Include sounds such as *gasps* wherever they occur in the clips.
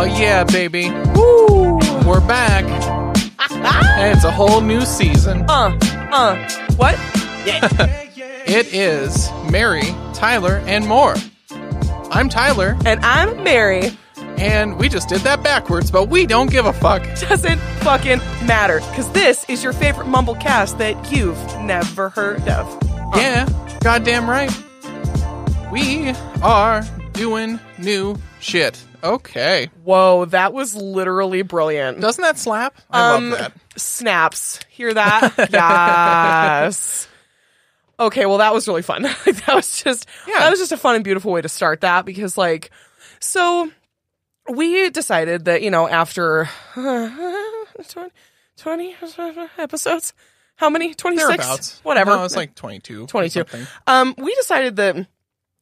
Oh yeah, baby. Woo! We're back. *laughs* and it's a whole new season. Uh, uh, what? Yeah. *laughs* it is Mary, Tyler, and more. I'm Tyler, And I'm Mary. and we just did that backwards, but we don't give a fuck. Doesn't fucking matter. Because this is your favorite mumble cast that you've never heard of. Yeah, goddamn right. We are doing new shit. Okay. Whoa, that was literally brilliant. Doesn't that slap? I Um, love that. Snaps. Hear that? *laughs* yes. Okay, well that was really fun. *laughs* That was just Yeah. that was just a fun and beautiful way to start that because like so we decided that, you know, after *laughs* 20, 20 episodes, how many? 26? Thereabouts. Whatever. No, it's like 22. 22. Um, we decided that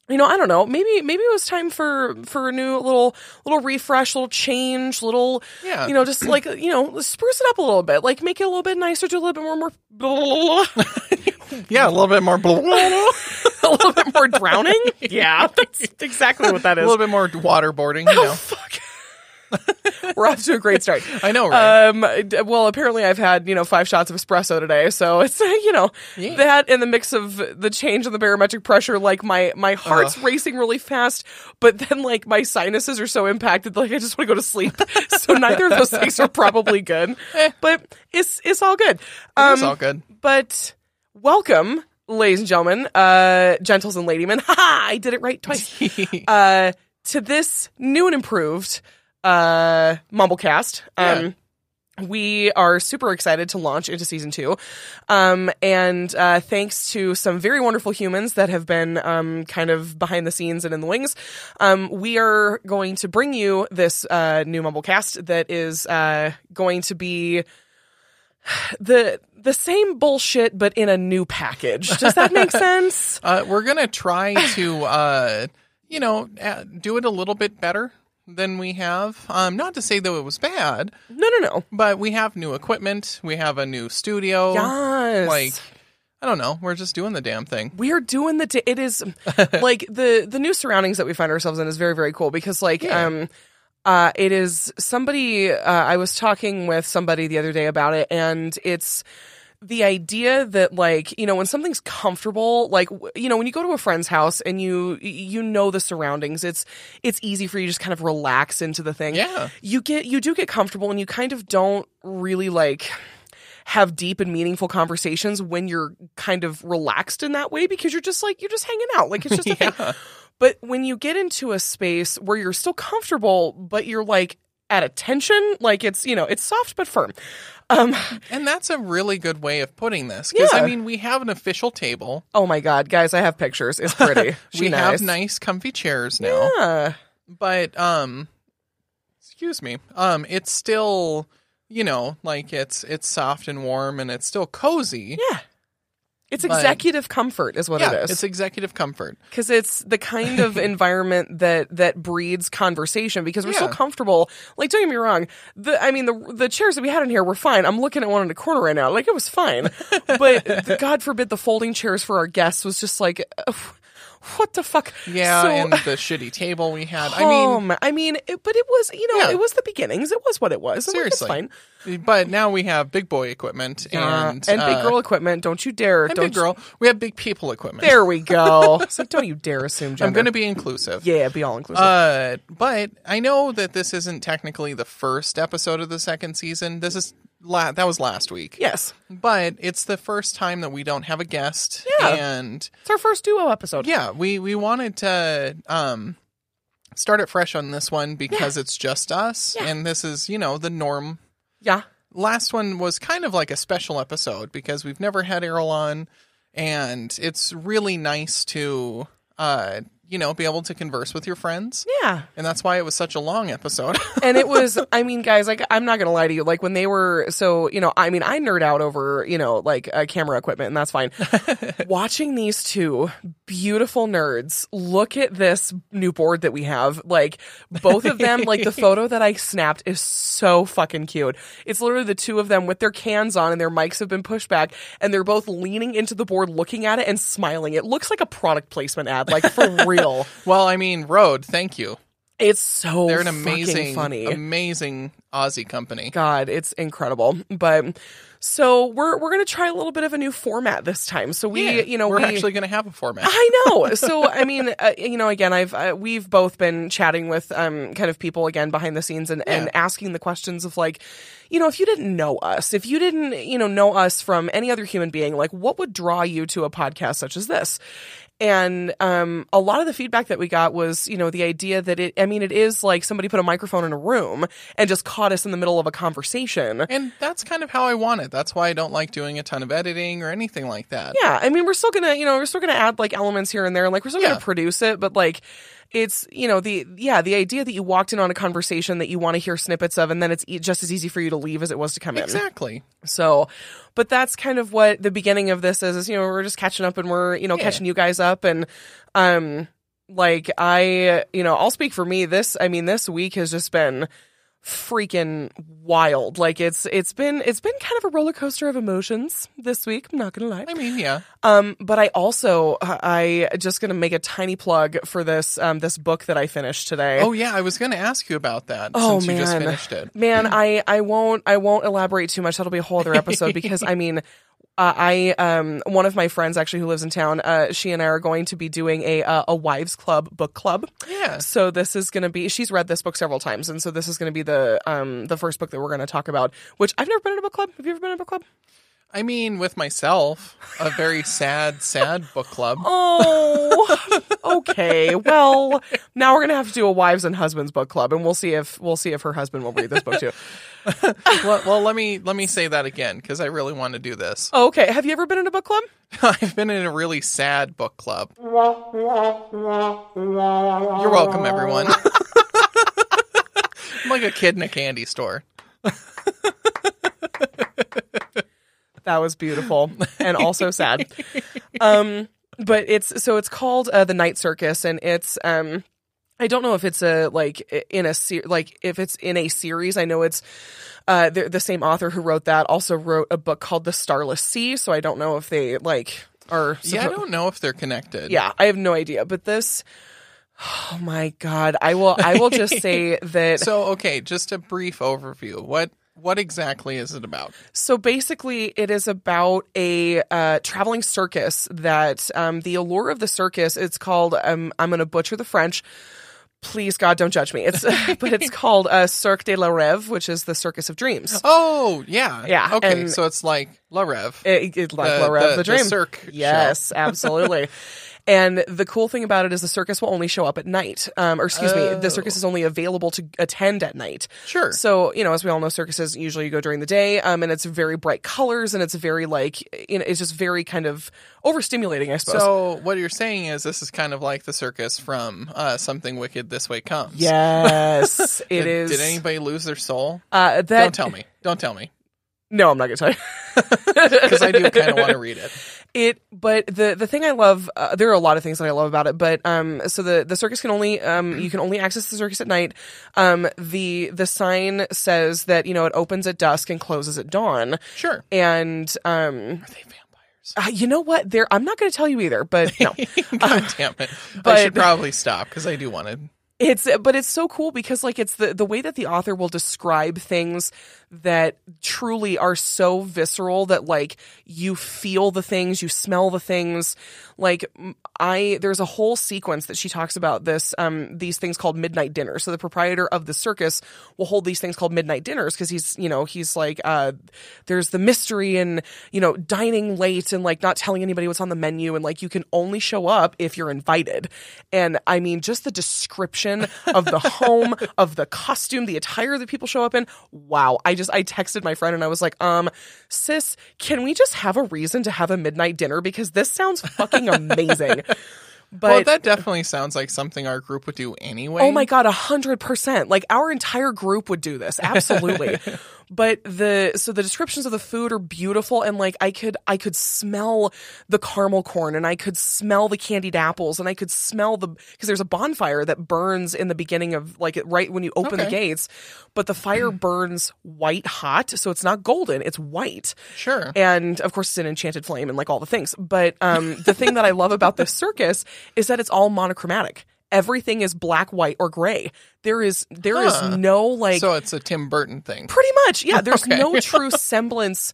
you know, I don't know. Maybe maybe it was time for for a new little little refresh, little change, little Yeah. you know, just like *clears throat* you know, spruce it up a little bit, like make it a little bit nicer, do a little bit more more blah, *laughs* Yeah, a little bit more. Blah, blah, blah. *laughs* a little bit more drowning. *laughs* Yeah, that's exactly what that is. a little bit more waterboarding. You oh, know. Fuck. *laughs* We're off to a great start. *laughs* I know, right? Um, well, apparently I've had, you know, five shots of espresso today. So it's, *laughs* you know, Yeah. that in the mix of the change in the barometric pressure, like my, my heart's racing really fast, but then like my sinuses are so impacted, like I just want to go to sleep. so neither of those things are probably good, but it's, it's all good. Um, it's all good. but welcome, ladies and gentlemen, uh, gentles and ladymen. Ha! I did it right twice. uh, to this new and improved uh, Mumblecast. Um, We are super excited to launch into season two. Um, and uh, thanks to some very wonderful humans that have been um, kind of behind the scenes and in the wings, um, we are going to bring you this uh, new Mumblecast that is uh, going to be the the same bullshit but in a new package. Does that make *laughs* sense? Uh, we're gonna try to, uh, you know, uh, do it a little bit better than we have. Um, not to say that it was bad, No, no, no. but we have new equipment. We have a new studio. Yes. Like, I don't know. We're just doing the damn thing. we are doing the t- it is *laughs* like the the new surroundings that we find ourselves in is very very cool because like Yeah. um uh it is somebody uh, I was talking with somebody the other day about it and it's the idea that like you know when something's comfortable like you know when you go to a friend's house and you you know the surroundings it's it's easy for you to just kind of relax into the thing. Yeah. you get you do get comfortable and you kind of don't really like have deep and meaningful conversations when you're kind of relaxed in that way because you're just like you're just hanging out. Like it's just a *laughs* thing. But when you get into a space where you're still comfortable but you're like at attention like it's you know it's soft but firm um *laughs* And that's a really good way of putting this. Because, Yeah. I mean, we have an official table. oh my god guys i have pictures it's pretty *laughs* we nice. have nice, comfy chairs now. yeah But, um, excuse me. Um, it's still, you know, like it's it's soft and warm and it's still cozy. yeah it's But- executive comfort is what yeah, it is it's executive comfort. because it's the kind of *laughs* environment that that breeds conversation because we're so comfortable like don't get me wrong the i mean the the chairs that we had in here were fine i'm looking at one in the corner right now like it was fine *laughs* but the, god forbid the folding chairs for our guests was just like uh, what the fuck Yeah, so, and the *laughs* shitty table we had. I mean, I mean, it, but it was, you know, Yeah. it was the beginnings. It was what it was. and, like, seriously. fine. But now we have big boy equipment Uh, and and big uh, girl equipment. Don't you dare! and don't big girl. We have big people equipment. There we go. *laughs* so don't you dare assume gender. I'm going to be inclusive. yeah, be all inclusive. Uh, but I know that this isn't technically the first episode of the second season. This is la- that was last week. yes, But it's the first time that we don't have a guest. Yeah. And it's our first duo episode. yeah, we we wanted to um start it fresh on this one because it's just us Yeah. and this is, you know, the norm. Yeah. Last one was kind of like a special episode because we've never had Errol on and it's really nice to uh you know, be able to converse with your friends. Yeah. And that's why it was such a long episode. *laughs* and it was i mean guys like i'm not gonna lie to you like when they were so you know i mean i nerd out over you know like uh, camera equipment and that's fine *laughs* watching these two beautiful nerds look at this new board that we have like both of them like the *laughs* photo that i snapped is so fucking cute it's literally the two of them with their cans on and their mics have been pushed back and they're both leaning into the board looking at it and smiling it looks like a product placement ad like for real *laughs* well, I mean, Rode, thank you. It's so They're an amazing, funny. amazing Aussie company. God, it's incredible. But so we're we're gonna try a little bit of a new format this time. So we, Yeah, you know, we're we, actually going to have a format. I know. *laughs* So I mean, uh, you know, again, I've uh, we've both been chatting with um kind of people again behind the scenes and and asking the questions of like, you know, if you didn't know us, if you didn't you know know us from any other human being, like what would draw you to a podcast such as this? And um, a lot of the feedback that we got was, you know, the idea that it, I mean, it is like somebody put a microphone in a room and just caught us in the middle of a conversation. And that's kind of how I want it. That's why I don't like doing a ton of editing or anything like that. Yeah, I mean, we're still gonna, you know, we're still gonna add like elements here and there, like we're still Yeah. gonna produce it, but like, it's, you know, the yeah, the idea that you walked in on a conversation that you want to hear snippets of, and then it's e- just as easy for you to leave as it was to come in. Exactly. So, but that's kind of what the beginning of this is. Is you know, we're just catching up and we're you know Yeah. catching you guys up and, um, like I, you know, I'll speak for me. This, I mean, this week has just been freaking wild. Like it's it's been it's been kind of a roller coaster of emotions this week. I'm not gonna lie. I mean, yeah. Um, but I also I just gonna make a tiny plug for this um this book that I finished today. Oh, yeah. I was going to ask you about that Oh, since you just finished it. Man, I I won't I won't elaborate too much. That'll be a whole other episode *laughs* because I mean. Uh, I um one of my friends actually who lives in town. Uh, she and I are going to be doing a uh, a wives club book club. Yeah. So this is going to be. She's read this book several times, and so this is going to be the um the first book that we're going to talk about. Which I've never been in a book club. Have you ever been in a book club? I mean, with myself, a very sad, sad book club. Oh, okay. Well, now we're gonna have to do a wives and husbands book club, and we'll see if we'll see if her husband will read this book too. *laughs* well, well, let me let me say that again because I really want to do this. Okay. Have you ever been in a book club? *laughs* I've been in a really sad book club. You're welcome, everyone. *laughs* I'm like a kid in a candy store. That was beautiful and also sad. *laughs* Um, but it's so it's called uh, the Night Circus, and it's um. I don't know if it's a like in a ser- like if it's in a series. I know it's uh the, the same author who wrote that also wrote a book called The Starless Sea. So I don't know if they like are. Yeah, I don't know if they're connected. Yeah, I have no idea. But this, oh my god, I will. I will just *laughs* say that. So, okay, just a brief overview. What what exactly is it about? So basically, it is about a uh, traveling circus that um, the allure of the circus. It's called. Um, I'm going to butcher the French. Please, God, don't judge me. It's *laughs* but it's *laughs* called uh, Cirque de la Rêve, which is the circus of dreams. Oh, yeah. Yeah, Okay, and- so it's like La Rev. It, it- like The- La Rêve, the- the, dream. the Cirque. Yes, absolutely. *laughs* And the cool thing about it is the circus will only show up at night. Um, or excuse me, the circus is only available to attend at night. Sure. So, you know, as we all know, circuses usually you go during the day, um, and it's very bright colors and it's very like, you know, it's just very kind of overstimulating, I suppose. So what you're saying is this is kind of like the circus from uh, Something Wicked This Way Comes. yes, *laughs* it Did, is. did anybody lose their soul? uh, that, Don't tell me. Don't tell me. No, I'm not going to tell you. *laughs* Because I do kind of want to read it. It, but the the thing I love, uh, there are a lot of things that I love about it. But um, so the the circus can only um, you can only access the circus at night. Um, the the sign says that you know it opens at dusk and closes at dawn. Sure. And um, Are they vampires? uh, you know what? There, I'm not going to tell you either. But no, *laughs* God damn it. I but- should probably stop because I do want to. It's but it's so cool because like it's the the way that the author will describe things that truly are so visceral that like you feel the things you smell the things. Like I there's a whole sequence that she talks about this um these things called midnight dinners. So the proprietor of the circus will hold these things called midnight dinners because he's you know he's like uh there's the mystery and you know dining late and like not telling anybody what's on the menu and like you can only show up if you're invited. And i mean just the description of the home *laughs* of the costume the attire that people show up in wow i just i texted my friend and i was like um sis can we just have a reason to have a midnight dinner because this sounds fucking *laughs* amazing but well, that definitely sounds like something our group would do anyway. Oh my god, a hundred percent. Like our entire group would do this, absolutely. *laughs* but the so the descriptions of the food are beautiful, and like I could I could smell the caramel corn, and I could smell the candied apples, and I could smell the because there's a bonfire that burns in the beginning of like right when you open the gates, but the fire *clears throat* burns white hot, so it's not golden, it's white. Sure. and of course it's an enchanted flame and like all the things but um the thing that i love about this circus is that it's all monochromatic everything is black, white, or gray. There is there is Huh. no like so it's a Tim Burton thing. pretty much yeah. *laughs* There's Okay. no true semblance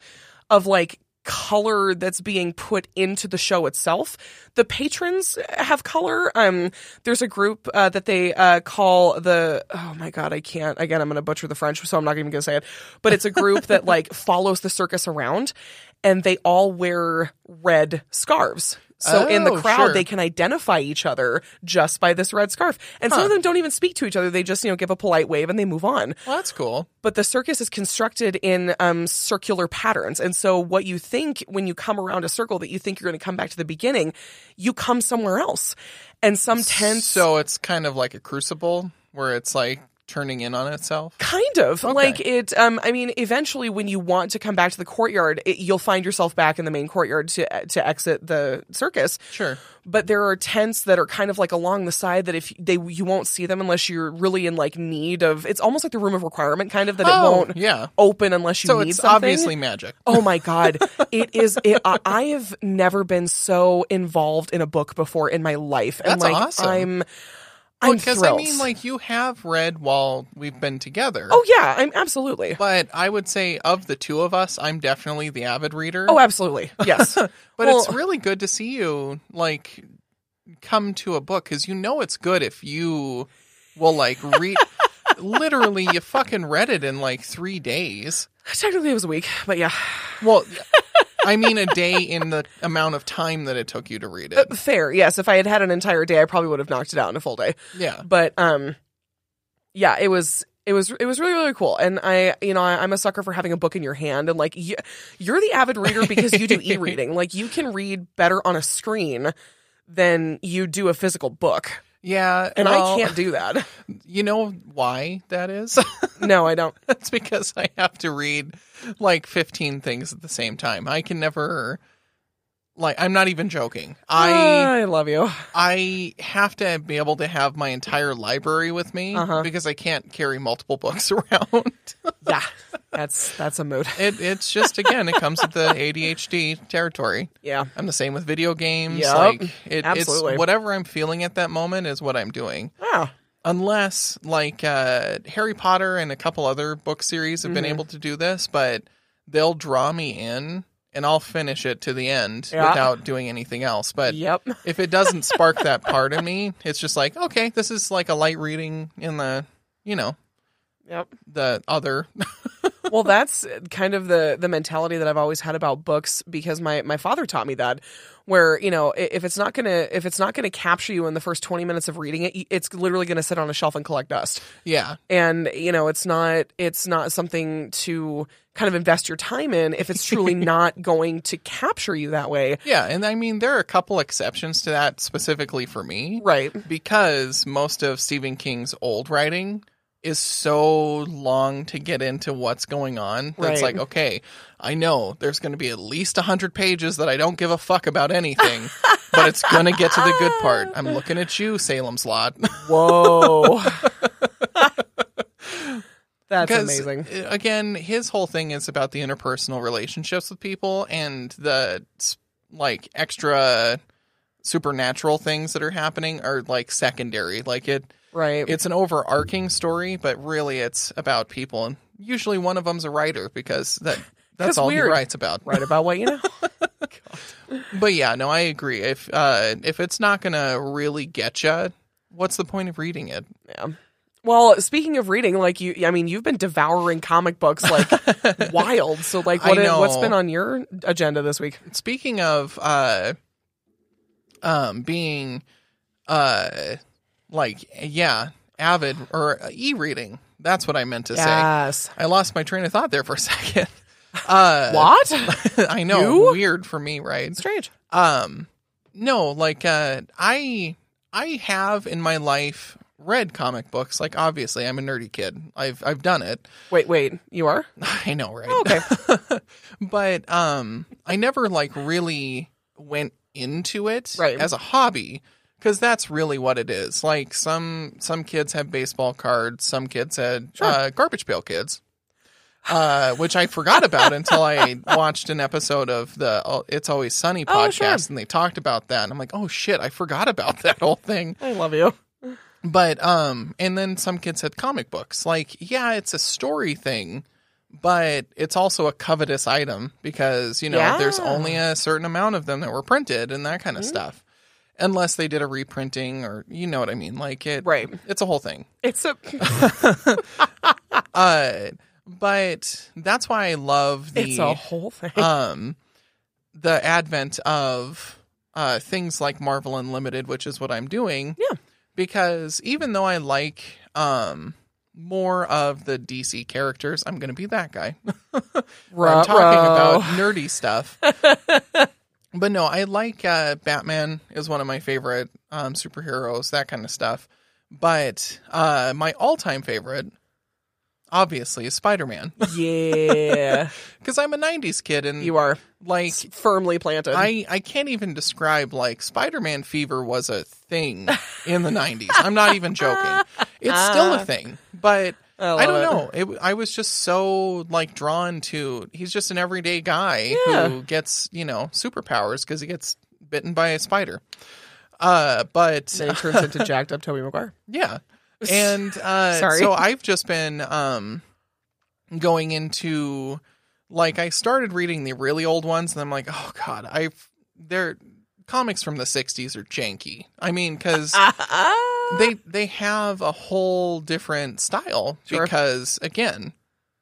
of like color that's being put into the show itself. The patrons have color. Um, there's a group uh, that they uh, call the oh my god, I can't again. I'm going to butcher the French, so I'm not even going to say it. But it's a group that like *laughs* follows the circus around, and they all wear red scarves. So in the Oh, crowd, sure. they can identify each other just by this red scarf. And some of them don't even speak to each other. They just, you know, give a polite wave and they move on Well, that's cool. but the circus is constructed in um, circular patterns. And so, what you think when you come around a circle that you think you're going to come back to the beginning, you come somewhere else. And some tents, So it's kind of like a crucible where it's like turning in on itself. kind of like it. Um, I mean, eventually, when you want to come back to the courtyard, it, you'll find yourself back in the main courtyard to to exit the circus. Sure. But there are tents that are kind of like along the side that if they you won't see them unless you're really in like need of. It's almost like the room of requirement, kind of that it Oh, won't yeah. open unless you So need it's something. obviously magic. Oh my god, *laughs* it is. It, I, I have never been so involved in a book before in my life, and That's like awesome. I'm Because. I mean, like you have read while we've been together. oh yeah, I'm absolutely. But I would say of the two of us, I'm definitely the avid reader. Oh, absolutely. Yes, *laughs* but well- it's really good to see you like come to a book because you know it's good if you will like read. *laughs* literally, you fucking read it in like three days. Technically it was a week, but yeah, Well, I *laughs* mean a day in the amount of time that it took you to read it. fair. Yes, if I had had an entire day, I probably would have knocked it out in a full day. Yeah. But um, yeah, it was. It was it was really really cool, and I you know I, I'm a sucker for having a book in your hand, and like you, you're the avid reader because you do e-reading. *laughs* Like you can read better on a screen than you do a physical book, Yeah. and well, I can't do that. *laughs* You know why that is? *laughs* No, I don't. That's because I have to read like 15 things at the same time. I can never like I'm not even joking. I I love you. *laughs* I have to be able to have my entire library with me Uh-huh. because I can't carry multiple books *laughs* around. Yeah, that's that's a mood. it it's just again it comes with the *laughs* ADHD territory. Yeah, I'm the same with video games. Yup. like it, Absolutely. it's whatever I'm feeling at that moment is what I'm doing. oh, unless like uh, Harry Potter and a couple other book series have been Mhm. able to do this, but they'll draw me in and I'll finish it to the end Yeah. without doing anything else. But yep. *laughs* if it doesn't spark that part in me, it's just like, okay, this is like a light reading in the, you know, Yep. the other. *laughs* well that's kind of the the mentality that i've always had about books because my my father taught me that where you know if it's not gonna if it's not gonna capture you in the first 20 minutes of reading it it's literally gonna sit on a shelf and collect dust yeah. and you know it's not it's not something to kind of invest your time in if it's truly *laughs* not going to capture you that way Yeah. And I mean, there are a couple exceptions to that specifically for me. right because most of Stephen King's old writing is so long to get into what's going on. That's Right. like, okay, I know there's going to be at least 100 pages that I don't give a fuck about anything, but it's going to get to the good part. I'm looking at you, Salem's Lot. whoa *laughs* that's amazing uh, Again, his whole thing is about the interpersonal relationships with people and the like extra supernatural things that are happening are like secondary. Like it right it's an overarching story, but really it's about people, and usually one of them's a writer because that *laughs* that's all weird. he writes about. right about what you *laughs* know But yeah, no, I agree. If uh, if it's not gonna really get you, what's the point of reading it? Yeah. Well, speaking of reading, like you, I mean, you've been devouring comic books like *laughs* wild. So, like, what what's been on your agenda this week? Speaking of uh, um, being uh, like yeah, avid or e-reading. That's what I meant to say. I lost my train of thought there for a *laughs* second. Uh, What? *laughs* I know, You? weird for me, right? Strange. Um, no, like uh, I I have in my life read comic books. Like obviously, I'm a nerdy kid. I've I've done it. Wait, wait. You are *laughs* I know, right? okay. but um, I never like really went into it Right. as a hobby because that's really what it is. Like some some kids have baseball cards, some kids had uh, garbage pail kids. Uh, which I forgot about until I *laughs* watched an episode of the uh, "It's Always Sunny" Oh, podcast, sure. and they talked about that. And I'm like, "Oh shit, I forgot about *laughs* that whole thing." I love you. But um and then some kids had comic books. Like, yeah, it's a story thing, but it's also a covetous item because, you know, Yeah. there's only a certain amount of them that were printed and that kind of stuff. Unless they did a reprinting or you know what I mean. Like it Right. it's a whole thing. It's a *laughs* *laughs* Uh but that's why I love the it's a whole thing. um the advent of uh things like Marvel Unlimited, which is what I'm doing. Yeah. Because even though I like um more of the DC characters, I'm going to be that guy. *laughs* I'm talking about nerdy stuff. But no, I like uh Batman is one of my favorite um superheroes, that kind of stuff. But uh my all-time favorite obviously is Spider-Man *laughs* yeah, *laughs* because I'm a 90s kid and you are like firmly planted. I, I can't even describe like Spider-Man fever was a thing in the 90s. I'm not even joking. *laughs* It's still a thing, but I, I, don't it. know. It, I was just so like drawn to he's just an everyday guy Yeah. who gets, you know, superpowers because he gets bitten by a spider. Uh but Then he turns into *laughs* jacked up Tobey Maguire. yeah. *laughs* And uh Sorry. so I've just been um going into like I started reading the really old ones and I'm like, "Oh god, I've they're comics from the 60s are janky." I mean, Ah. *laughs* they they have a whole different style Sure. because again,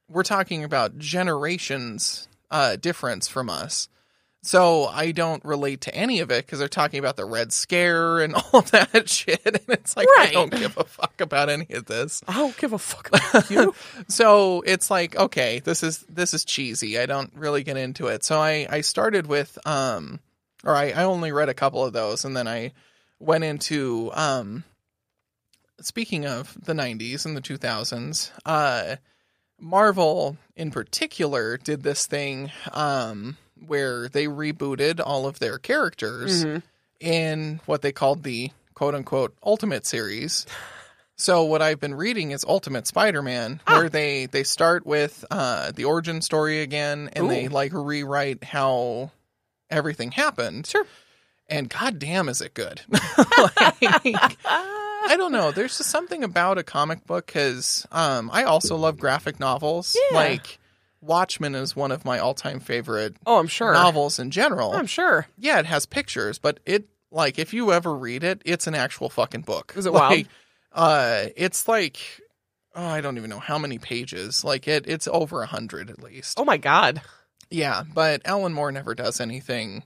we're talking about generations uh difference from us. So I don't relate to any of it because they're talking about the Red Scare and *laughs* all that *laughs* shit, and it's like I don't give a fuck about any of this. I don't give a fuck about you. So it's like okay, this is this is cheesy. I don't really get into it. So I I started with um, or I I only read a couple of those, and then I went into um. Speaking of the '90s and the 2000s, uh, Marvel in particular did this thing um, where they rebooted all of their characters Mhm. in what they called the quote unquote Ultimate series. So what I've been reading is Ultimate Spider-Man, Ah. where they they start with uh, the origin story again, and they like rewrite how everything happened. Sure. And goddamn, is it good? *laughs* Like, I don't know. There's just something about a comic book because um, I also love graphic novels. Yeah. Like Watchmen is one of my all-time favorite Oh, I'm sure. novels in general. I'm sure. Yeah, it has pictures, but it like if you ever read it, it's an actual fucking book. Is it like, wild? Uh, it's like oh, I don't even know how many pages. Like it, it's over a hundred at least. Oh my god. Yeah, but Alan Moore never does anything.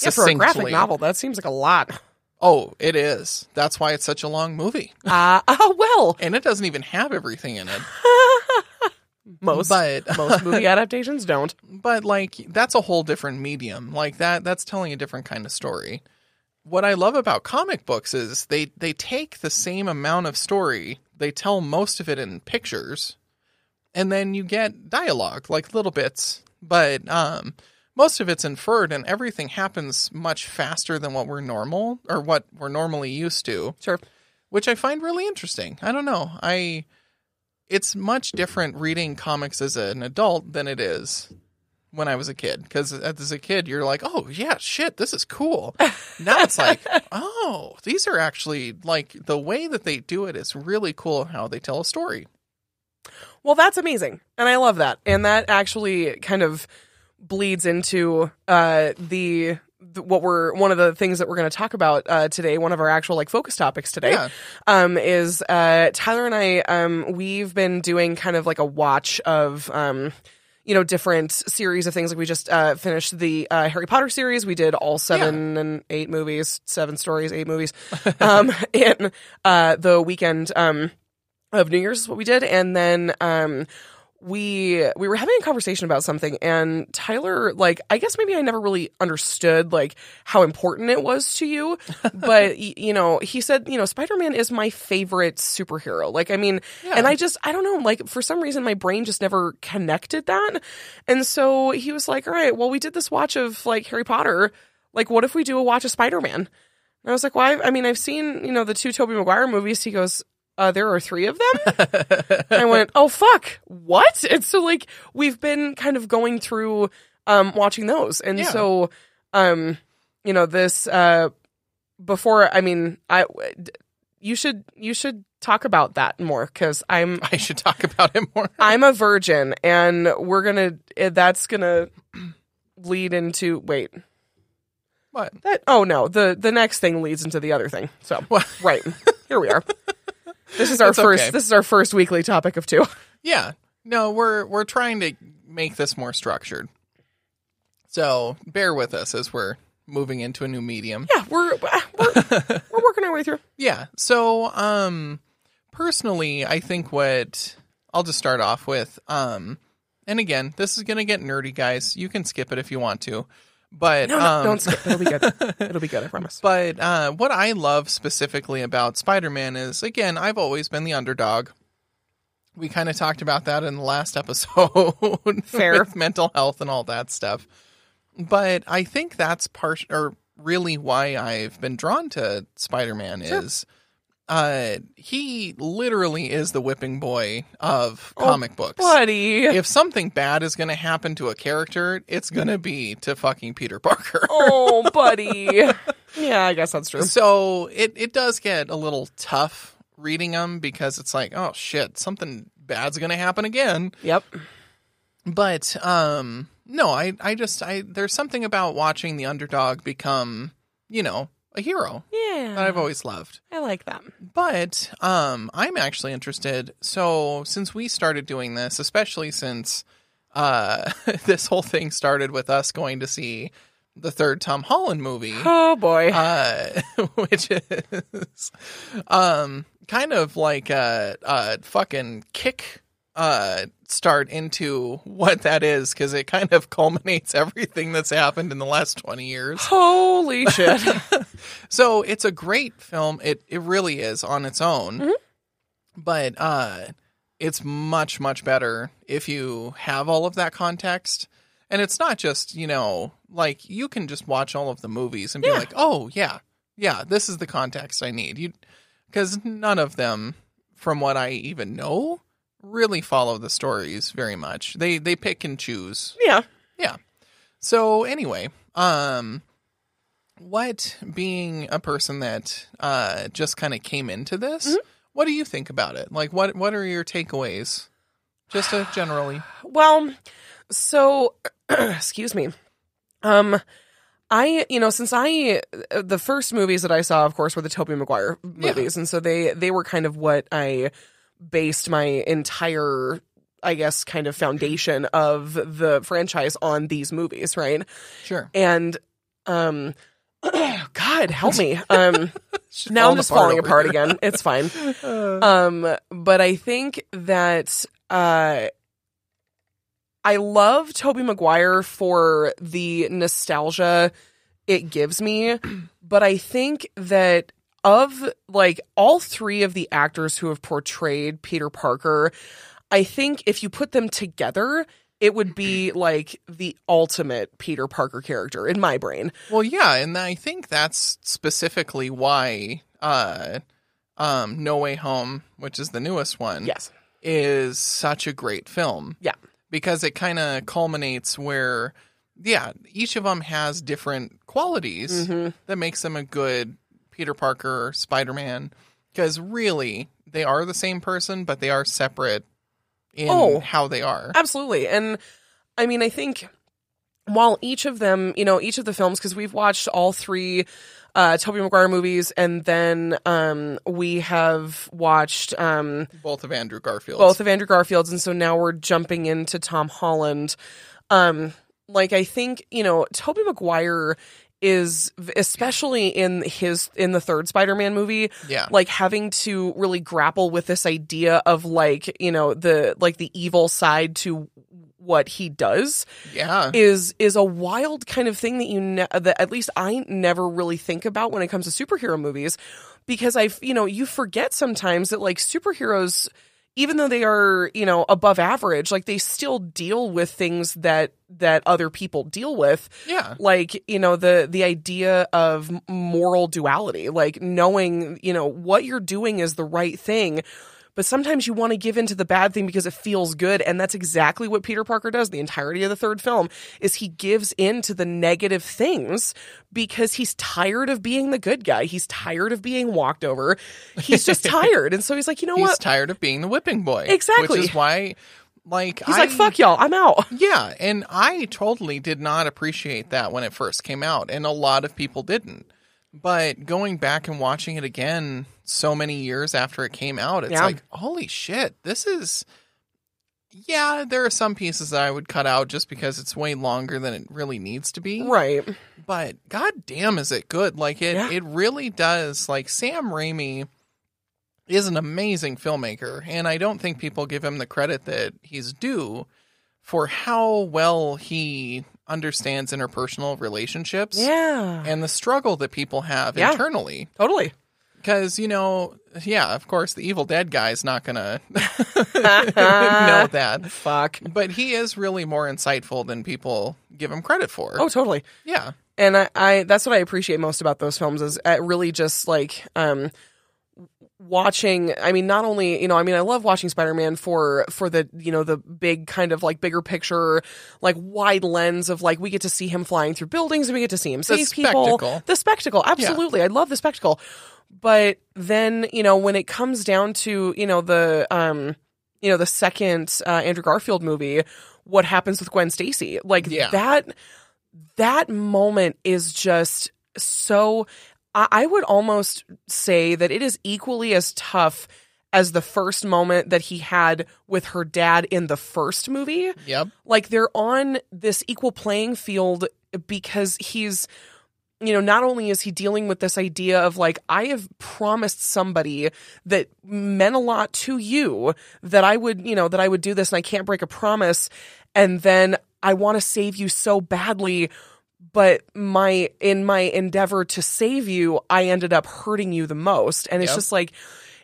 Yeah, for a graphic novel, that seems like a lot. Oh, it is. That's why it's such a long movie, *laughs* Uh, oh well, and it doesn't even have everything in it. *laughs* most But *laughs* most movie adaptations don't. but like that's a whole different medium like that that's telling a different kind of story what i love about comic books is they they take the same amount of story they tell most of it in pictures and then you get dialogue like little bits but um most of it's inferred and everything happens much faster than what we're normal or what we're normally used to Sure. which I find really interesting. I don't know. I it's much different reading comics as an adult than it is when I was a kid. Because as a kid, you're like, oh yeah, shit, this is cool. *laughs* now it's like, oh, these are actually like the way that they do it is really cool. How they tell a story. Well, that's amazing, and I love that. And that actually kind of bleeds into uh, the, what we're one of the things that we're going to talk about uh, today. One of our actual like focus topics today Yeah. um, is uh, Tyler and I. Um, we've been doing kind of like a watch of. Um, you know, different series of things. Like we just uh, finished the uh, Harry Potter series. We did all seven and eight movies, seven stories, eight movies, *laughs* um, in uh, the weekend. Um, of New Year's is what we did, and then um, we we were having a conversation about something, and Tyler, like, I guess maybe I never really understood like how important it was to you, *laughs* but y- you know, he said, you know, Spider Man is my favorite superhero. Like, I mean, Yeah. and I just I don't know, like for some reason my brain just never connected that, and so he was like, all right, well, we did this watch of like Harry Potter. Like, what if we do a watch of Spider Man? And I was like, well, I, I mean, I've seen, you know, the two Tobey Maguire movies. He goes, uh, there are three of them. *laughs* I went, oh, fuck, what? And so, like, we've been kind of going through um, watching those. And Yeah. so, um, you know, this, uh, before, I mean, I, you should you should talk about that more because I'm *laughs* I should talk about it more. *laughs* I'm a virgin and we're gonna eh, that's gonna lead into wait What? that oh no the the next thing leads into the other thing so What? right here we are this is our first okay. this is our first weekly topic of two *laughs* Yeah. No, we're we're trying to make this more structured. So bear with us as we're moving into a new medium. yeah we're we're, *laughs* we're working our way through Yeah. So, um, personally, I think what I'll just start off with, um, and again, this is gonna get nerdy, guys. You can skip it if you want to, but no no um, don't skip it'll be good *laughs* it'll be good I promise But uh, what I love specifically about Spider-Man is, again, I've always been the underdog. We kind of talked about that in the last *laughs* episode, Fair. with mental health and all that stuff. But I think that's part, or really why I've been drawn to Spider-Man is, uh, he literally is the whipping boy of comic books. buddy. If something bad is going to happen to a character, it's going to be to fucking Peter Parker. oh buddy. *laughs* Yeah I guess that's true. So it, it does get a little tough reading them because it's like, oh shit, something bad's going to happen again. yep. But um no, I I just I there's something about watching the underdog become, you know, a hero yeah that I've always loved. I like them. But um, I'm actually interested. So since we started doing this, especially since uh, *laughs* this whole thing started with us going to see the third Tom Holland movie, *laughs* oh boy uh, *laughs* which is um, kind of like a, a fucking kick uh, start into what that is because it kind of *laughs* culminates everything that's happened in the last 20 years. holy *laughs* shit So it's a great film. It it really is on its own. Mhm. But uh it's much much better if you have all of that context. And it's not just, you know, like you can just watch all of the movies and be like, "Oh, yeah. Yeah, this is the context I need." You cuz none of them from what I even know really follow the stories very much. They they pick and choose yeah Yeah. so anyway, um what being a person that uh just kind of came into this, Mhm. what do you think about it? Like what what are your takeaways? Just uh, generally. *sighs* Well, so *clears throat* excuse me. Um I, you know, since I the first movies that I saw of course were the Tobey Maguire movies and so they they were kind of what I based my entire I guess kind of foundation of the franchise on these movies, right? Sure. And um *clears throat* God, help me. *laughs* Um now I'm just falling apart here. again. It's *laughs* fine. Uh, Um, but I think that uh, I love Tobey Maguire for the nostalgia it gives me, *clears throat* but I think that of like all three of the actors who have portrayed Peter Parker, I think if you put them together, it would be *clears throat* like the ultimate Peter Parker character in my brain. well, yeah, and I think that's specifically why uh um No Way Home, which is the newest one, Yes. is such a great film. Yeah. Because it kind of culminates where yeah, each of them has different qualities. hmm that makes them a good Peter Parker or Spider Man. Because really, they are the same person, but they are separate in Oh. how they are. Absolutely. And I mean, I think while each of them, you know, each of the films, because we've watched all three uh, Tobey Maguire movies, and then um, we have watched um, Both of Andrew Garfield. both of Andrew Garfield's, and so now we're jumping into Tom Holland. Um, like I think you know, Tobey Maguire is especially in his in the third Spider-Man movie Yeah. like having to really grapple with this idea of like you know the like the evil side to what he does Yeah. is is a wild kind of thing that you ne- that at least I never really think about when it comes to superhero movies because I you know you forget sometimes that like superheroes even though they are you know above average like they still deal with things that that other people deal with yeah. like you know the the idea of moral duality like knowing you know what you're doing is the right thing but sometimes you want to give in to the bad thing because it feels good and that's exactly what Peter Parker does the entirety of the third film is he gives in to the negative things because he's tired of being the good guy he's tired of being walked over he's just *laughs* tired and so he's like you know He's what He's tired of being the whipping boy. Exactly. Which is why, like, he's I, like fuck y'all i'm out *laughs* Yeah, and I totally did not appreciate that when it first came out, and a lot of people didn't. But going back and watching it again so many years after it came out, it's Yeah. like, holy shit, this is. Yeah, there are some pieces that I would cut out just because it's way longer than it really needs to be. right But god damn, is it good? Like it, Yeah. it really does. Like Sam Raimi is an amazing filmmaker, and I don't think people give him the credit that he's due for how well he understands interpersonal relationships yeah and the struggle that people have Yeah. internally. totally Because you know, yeah, of course, the Evil Dead guy's not gonna *laughs* know that, fuck but he is really more insightful than people give him credit for. oh totally yeah, and I, I that's what I appreciate most about those films is uh, really just like um watching I mean not only you know I mean I love watching Spider-Man for for the you know the big kind of like bigger picture like wide lens of like we get to see him flying through buildings and we get to see him save people. the spectacle absolutely. I love the spectacle. But then you know when it comes down to you know the um you know the second uh, Andrew Garfield movie what happens with Gwen Stacy? Like Yeah. that that moment is just so I, I would almost say that it is equally as tough as the first moment that he had with her dad in the first movie yep. like they're on this equal playing field because he's you know not only is he dealing with this idea of like i have promised somebody that meant a lot to you that i would you know that i would do this and i can't break a promise and then i want to save you so badly but my in my endeavor to save you i ended up hurting you the most and it's Yep. just like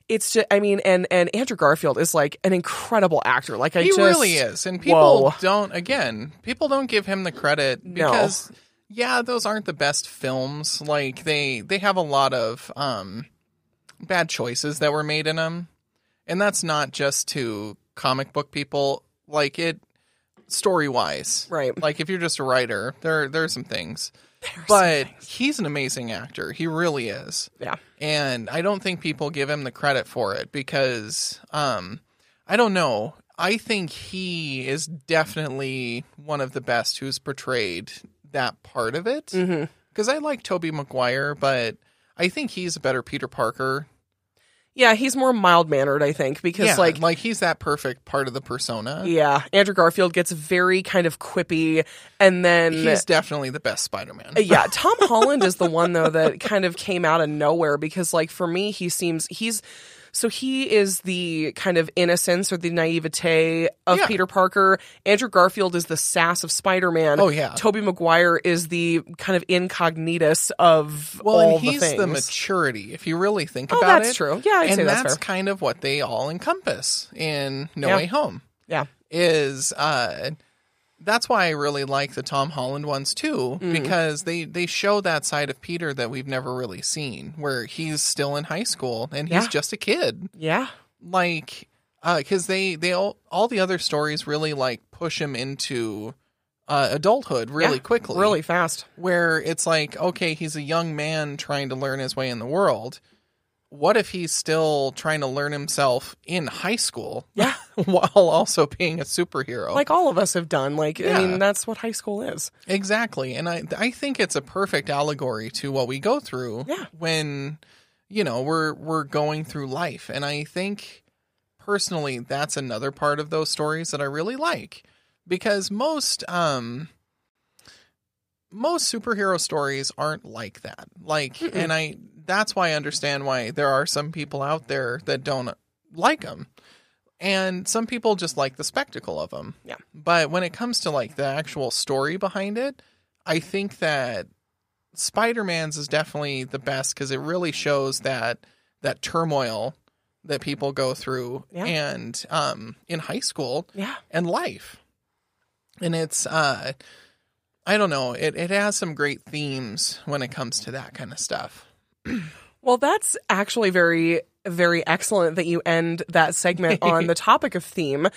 it's just i mean and and andrew garfield is like an incredible actor like i he just really is and people Whoa. don't again people don't give him the credit No. because yeah those aren't the best films like they they have a lot of um bad choices that were made in them and that's not just to comic book people like it story wise right like if you're just a writer there there are some things *laughs* are some but things. he's an amazing actor he really is yeah and I don't think people give him the credit for it because um I don't know. I think he is definitely one of the best who's portrayed that part of it. Because I like Tobey Maguire, but I think he's a better Peter Parker. Yeah, he's more mild mannered, I think, because yeah, like like he's that perfect part of the persona. yeah, Andrew Garfield gets very kind of quippy, and then He's definitely the best Spider-Man. Uh, yeah, Tom *laughs* Holland is the one though that kind of came out of nowhere because like for me he seems he's so he is the kind of innocence or the naivete of Yeah. Peter Parker. Andrew Garfield is the sass of Spider-Man. Oh, yeah. Tobey Maguire is the kind of incognitus of Well, all and he's the the, maturity, if you really think oh, about that's it. true. Yeah, I'd and say that's, that's kind of what they all encompass in No Yeah. Way Home. Yeah. is uh that's why I really like the Tom Holland ones too Mm. because they they show that side of Peter that we've never really seen where he's still in high school and he's Yeah. just a kid Yeah. like uh cuz they they all, all the other stories really like push him into uh adulthood really Yeah, quickly Really fast. where it's like okay he's a young man trying to learn his way in the world what if he's still trying to learn himself in high school Yeah. *laughs* while also being a superhero Like all of us have done. Like I mean, that's what high school is. exactly and i i think it's a perfect allegory to what we go through Yeah. when you know we're we're going through life and i think personally that's another part of those stories that i really like because most um most superhero stories aren't like that like Mm-mm. and i that's why i understand why there are some people out there that don't like them and some people just like the spectacle of them Yeah. but when it comes to like the actual story behind it i think that spider-man's is definitely the best because it really shows that that turmoil that people go through Yeah. and um in high school Yeah. and life. And it's uh I don't know, it, it has some great themes when it comes to that kind of stuff. Well, that's actually very, very excellent that you end that segment on the *laughs* topic of theme,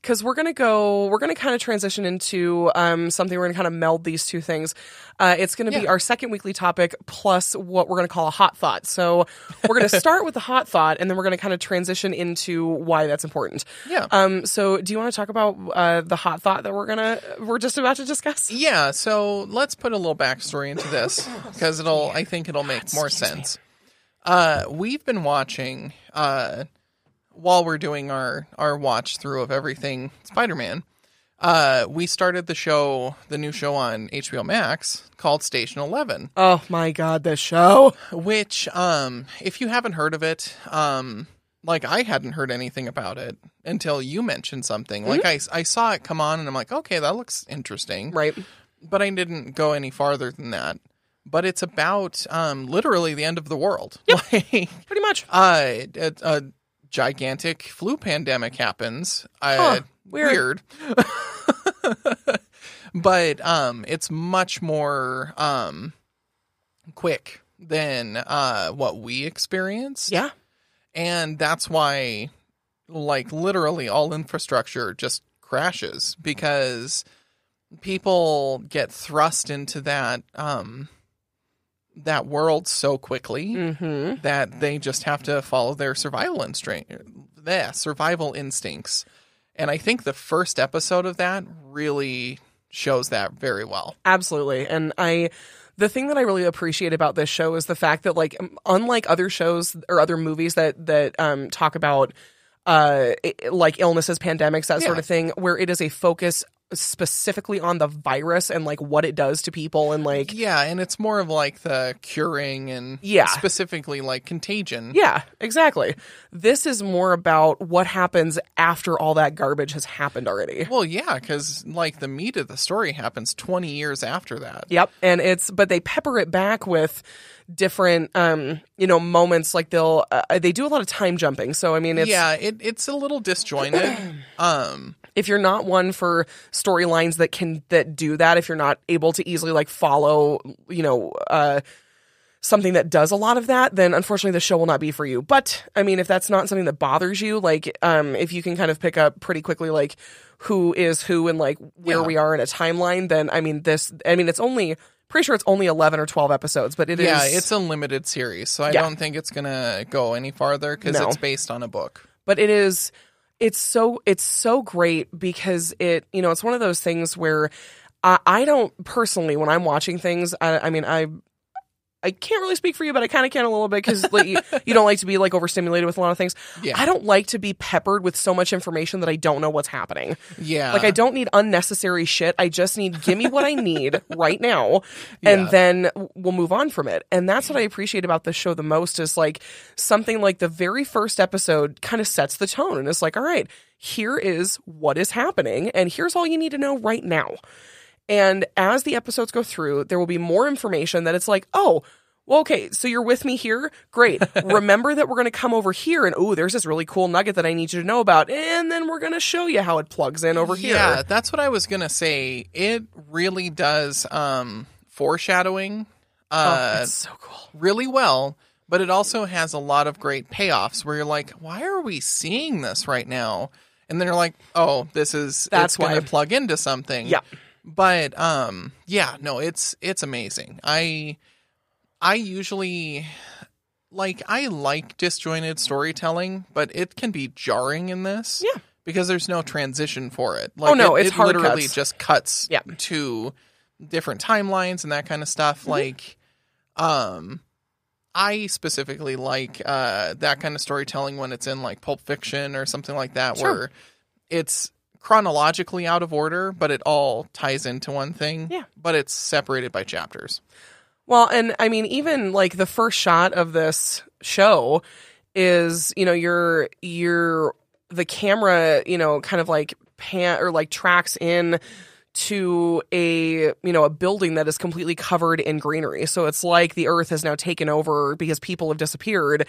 because we're gonna go, we're gonna kind of transition into um, something. We're gonna kind of meld these two things. Uh, it's gonna be our second weekly topic plus what we're gonna call a hot thought. So we're gonna *laughs* start with the hot thought, and then we're gonna kind of transition into why that's important. Yeah. Um. So, do you want to talk about uh, the hot thought that we're gonna we're just about to discuss? Yeah, so let's put a little backstory into this because it'll I think it'll make more sense. Uh we've been watching uh while we're doing our our watch through of everything Spider-Man. Uh we started the show, the new show on HBO Max called Station 11, Oh my god, this show. which um if you haven't heard of it, um like I hadn't heard anything about it until you mentioned something. Like I I saw it come on and I'm like, "Okay, that looks interesting." Right. but I didn't go any farther than that. But it's about um, literally the end of the world. *laughs* Like, Pretty much. uh, a, a gigantic flu pandemic happens. Uh, weird. weird. *laughs* but um, it's much more um, quick than uh, what we experience. Yeah. And that's why, like, literally all infrastructure just crashes because people get thrust into that um that world so quickly Mm-hmm. that they just have to follow their survival instinct yeah, survival instincts and i think the first episode of that really shows that very well Absolutely. And I the thing that I really appreciate about this show is the fact that like unlike other shows or other movies that that um talk about uh like illnesses, pandemics, that sort of thing where it is a focus specifically on the virus and like what it does to people and like yeah and it's more of like the curing and Yeah. specifically like contagion yeah, exactly. This is more about what happens after all that garbage has happened already. well yeah because like the meat of the story happens 20 years after that Yep, and it's but they pepper it back with different um you know moments like they'll uh, they do a lot of time jumping. So I mean it's yeah it, it's a little disjointed *clears throat* um if you're not one for storylines that can that do that if you're not able to easily like follow you know uh something that does a lot of that then unfortunately the show will not be for you but i mean if that's not something that bothers you like um if you can kind of pick up pretty quickly like who is who and like where Yeah. we are in a timeline then i mean this i mean it's only pretty sure it's only 11 or 12 episodes but it is yeah it's a limited series so i Yeah. don't think it's gonna go any farther because No. it's based on a book but it is it's so it's so great because it you know it's one of those things where I, I don't personally when I'm watching things I, I mean I I can't really speak for you but I kind of can a little bit because like, you, *laughs* you don't like to be like overstimulated with a lot of things Yeah. I don't like to be peppered with so much information that I don't know what's happening yeah like I don't need unnecessary shit. I just need give me what I need *laughs* right now, and Yeah. then we'll move on from it. And that's what I appreciate about this show the most is like something like the very first episode kind of sets the tone and it's like, all right, here is what is happening, and here's all you need to know right now. And as the episodes go through, there will be more information that it's like, oh, well, okay, so you're with me here? Great. *laughs* Remember that we're going to come over here and, oh, there's this really cool nugget that I need you to know about. And then we're going to show you how it plugs in over here. yeah that's what i was gonna say it really does um foreshadowing Oh, uh so cool. really well but it also has a lot of great payoffs where you're like why are we seeing this right now and then you're like oh this is That's it's gonna plug into something Yeah. But um yeah no it's it's amazing i i usually like i like disjointed storytelling but it can be jarring in this Yeah. because there's no transition for it like Oh, no, it, it's it hard literally cuts. just cuts Yeah. to different timelines and that kind of stuff Mm-hmm. like um I specifically like uh, that kind of storytelling when it's in like Pulp Fiction or something like that, Sure. where it's chronologically out of order, but it all ties into one thing. Yeah. But it's separated by chapters. Well, and I mean, even like the first shot of this show is, you know, you're you're the camera, you know, kind of like pan or like tracks in to a you know a building that is completely covered in greenery. So it's like the earth has now taken over because people have disappeared.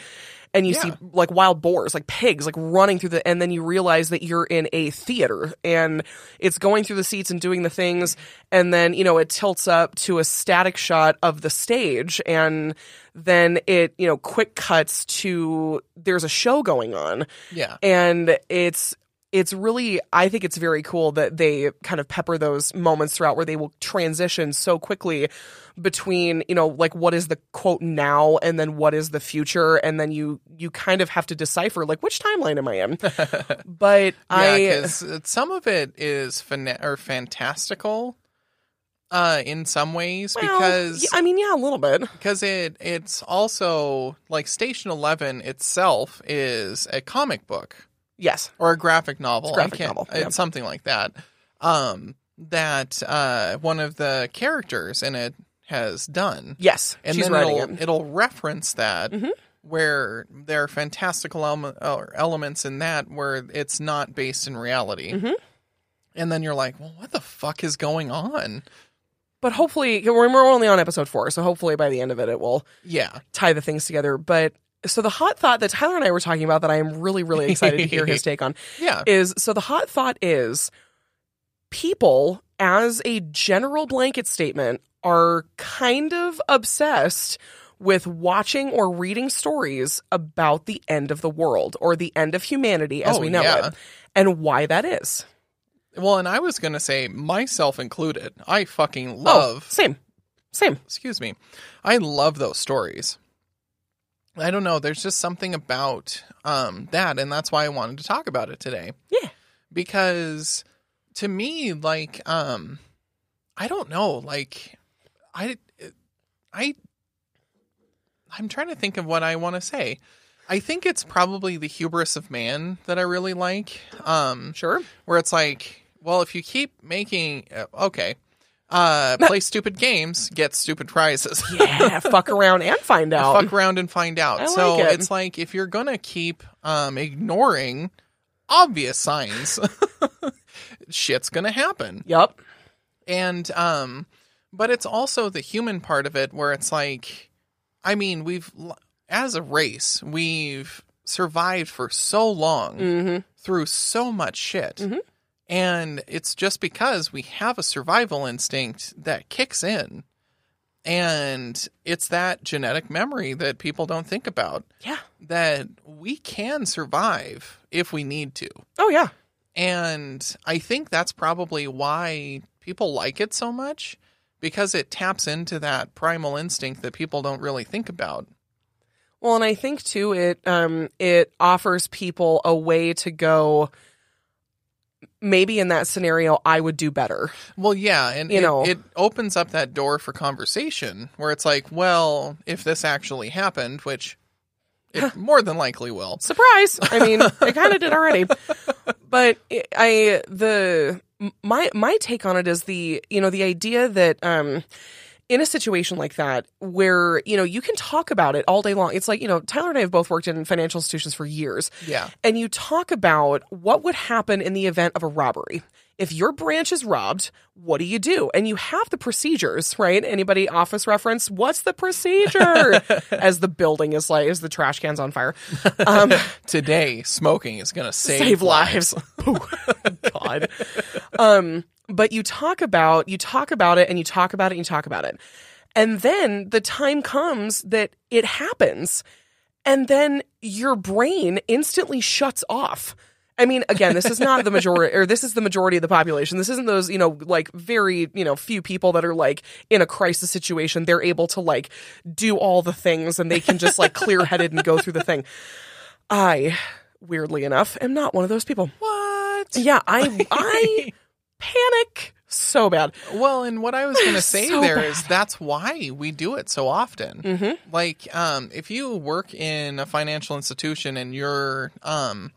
And you Yeah. see like wild boars like pigs like running through the and then you realize that you're in a theater. And it's going through the seats and doing the things. And then you know it tilts up to a static shot of the stage. And then it you know quick cuts to there's a show going on. Yeah. and it's it's really i think it's very cool that they kind of pepper those moments throughout where they will transition so quickly between you know like what is the quote now and then what is the future? And then you you kind of have to decipher like which timeline am i in? *laughs* But Yeah, i some of it is fana- or fantastical uh, in some ways well, because i mean yeah a little bit. because it it's also like Station Eleven itself is a comic book yes or a graphic novel. It's graphic novel, It's something like that. Um, that uh, one of the characters in it has done, yes and she's then writing it'll, it it'll reference that. Mhm. Where there are fantastical ele- or elements in that where it's not based in reality. Mhm. And then you're like, well, what the fuck is going on? but hopefully we're, we're only on episode four so hopefully by the end of it it will Yeah. tie the things together but so the hot thought that tyler and i were talking about that i am really really excited to hear his *laughs* take on Yeah. is so the hot thought is people as a general blanket statement are kind of obsessed with watching or reading stories about the end of the world or the end of humanity as Oh, we know yeah. it and why that is. Well, and I was going to say, myself included, I fucking Oh, love, same. Same. excuse me, I love those stories. I don't know, there's just something about um, that, and that's why I wanted to talk about it today. Yeah. Because to me, like, um, I don't know, like, I, I, I'm trying to think of what I want to say. I think it's probably the hubris of man that I really like. Um, Sure. where it's like, well, if you keep making uh, okay, uh, play stupid games, get stupid prizes. *laughs* Yeah, fuck around and find out. Fuck around and find out. I so like it. it's like if you're gonna keep um, ignoring obvious signs, *laughs* shit's gonna happen. Yep. And um, but it's also the human part of it where it's like, I mean, we've as a race, we've survived for so long hmm through so much shit. Mhm. And it's just because we have a survival instinct that kicks in. And it's that genetic memory that people don't think about Yeah. that we can survive if we need to. Oh yeah. And I think that's probably why people like it so much because it taps into that primal instinct that people don't really think about. Well, and I think too it um it offers people a way to go maybe in that scenario I would do better. Well, yeah, and You it, know. it opens up that door for conversation where it's like, well, if this actually happened, which it *laughs* more than likely will. Surprise. I mean, *laughs* it kind of did already. But it- I the my my take on it is the, you know, the idea that um in a situation like that where, you know, you can talk about it all day long. It's like, you know, Tyler and I have both worked in financial institutions for years. Yeah, and you talk about what would happen in the event of a robbery. If your branch is robbed, what do you do? And you have the procedures, right? Anybody office reference? What's the procedure? *laughs* As the building is like, as the trash can's on fire. *laughs* Um, today smoking is going to save, save lives. Ooh, *laughs* God. Um, but you talk about you talk about it and you talk about it and you talk about it. And then the time comes that it happens. And then your brain instantly shuts off. I mean, again, this is not the majority, or this is the majority of the population. This isn't those, you know, like very, you know, few people that are like in a crisis situation. They're able to like do all the things and they can just like clear headed and go through the thing. I, weirdly enough, am not one of those people. What? Yeah, I, I *laughs* panic so bad. Well, and what I was going *laughs* to say So there is bad. that's why we do it so often. Mm-hmm. Like, um, if you work in a financial institution and you're um,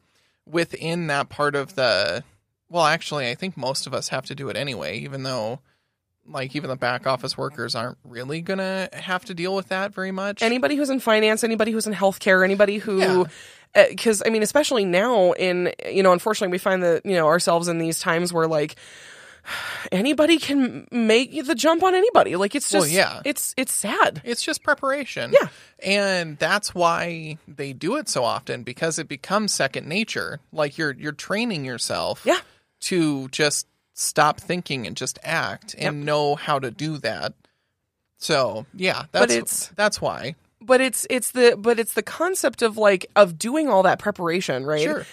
within that part of the, well, actually, I think most of us have to do it anyway, even though, like, even the back office workers aren't really gonna have to deal with that very much. Anybody who's in finance, anybody who's in healthcare, anybody who, Yeah. Uh, because I mean, especially now in, you know, unfortunately, we find that, you know, ourselves in these times where like, *sighs* anybody can make the jump on anybody. Like it's Well, just yeah. it's it's sad. It's just preparation. Yeah. And that's why they do it so often because it becomes second nature. Like you're you're training yourself Yeah. to just stop thinking and just act and know how to do that. So, yeah, that's that's why. But it's it's the but it's the concept of like of doing all that preparation, right? Sure.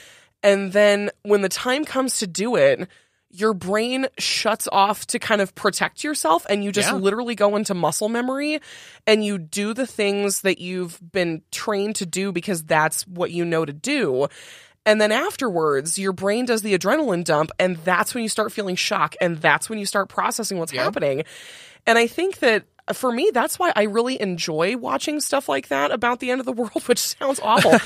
And then when the time comes to do it, your brain shuts off to kind of protect yourself and you just Yeah. literally go into muscle memory and you do the things that you've been trained to do because that's what you know to do. And then afterwards, your brain does the adrenaline dump, and that's when you start feeling shock, and that's when you start processing what's Yeah. happening. And I think that for me, that's why I really enjoy watching stuff like that about the end of the *laughs* world, which sounds awful.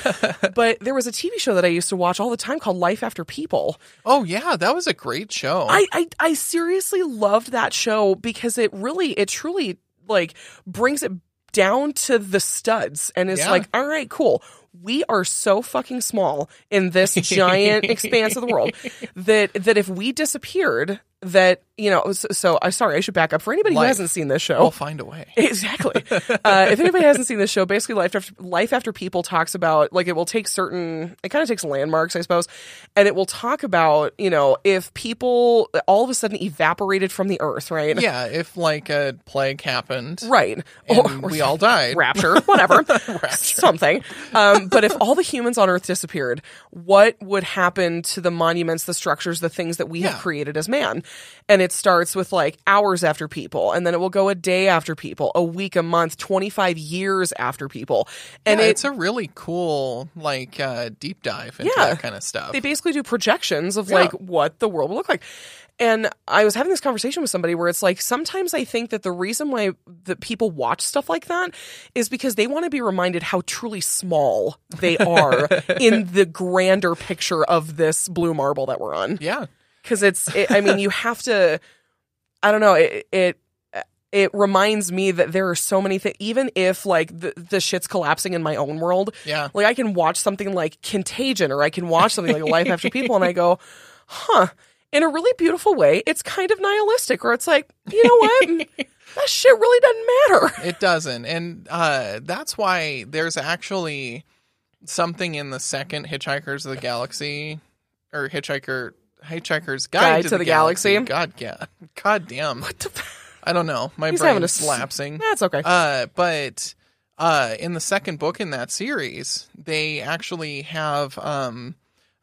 *laughs* but there was a TV show that I used to watch all the time called Life After People. Oh, yeah, that was a great show. I, I, I seriously loved that show because it really, it truly like brings it down to the studs and it's Yeah. like, all right, cool. We are so fucking small in this giant *laughs* expanse of the world that that if we disappeared, that you know. So, so I sorry, I should back up for anybody who hasn't seen this show. We'll find a way. *laughs* Exactly. uh, if anybody hasn't seen this show, basically life after life after people talks about like it will take certain it kind of takes landmarks, I suppose, and it will talk about you know if people all of a sudden evaporated from the earth, right? Yeah, if like a plague happened, Right. and we all died. *laughs* rapture, whatever, rapture. something. Um, but if all the humans on Earth disappeared, what would happen to the monuments, the structures, the things that we Yeah. have created as man? And it starts with like hours after people, and then it will go a day after people, a week, a month, twenty five years after people, and yeah, it, it's a really cool like uh, deep dive into Yeah. that kind of stuff. they basically do projections of like what the world will look like. And I was having this conversation with somebody where it's like sometimes I think that the reason why that people watch stuff like that is because they want to be reminded how truly small they *laughs* are in the grander picture of this blue marble that we're on. yeah, Because it's, it, I mean, you have to. I don't know. It, it it reminds me that there are so many things. Even if like the the shit's collapsing in my own world, yeah. like I can watch something like Contagion or I can watch something like Life After People and I go, huh, in a really beautiful way, it's kind of nihilistic or it's like, you know what? *laughs* that shit really doesn't matter. It doesn't, and uh, that's why there's actually something in the second Hitchhikers of the Galaxy or Hitchhiker Hitchhiker's Guide, to, the, Galaxy. God, yeah, God damn. What the I don't know. My He's having a brain's lapsing. That's okay. Uh, but uh, in the second book in that series, they actually have um,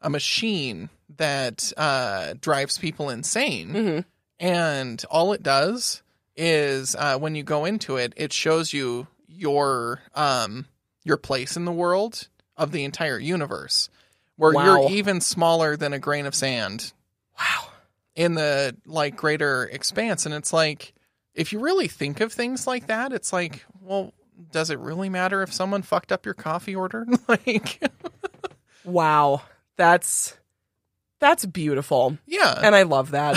a machine that uh, drives people insane. Mhm. And all it does is uh, when you go into it, it shows you your um, your place in the world of the entire universe, where Wow. you're even smaller than a grain of sand Wow. in the like greater expanse and it's like if you really think of things like that it's like well does it really matter if someone fucked up your coffee order *laughs* like *laughs* Wow. That's that's beautiful. yeah And I love that.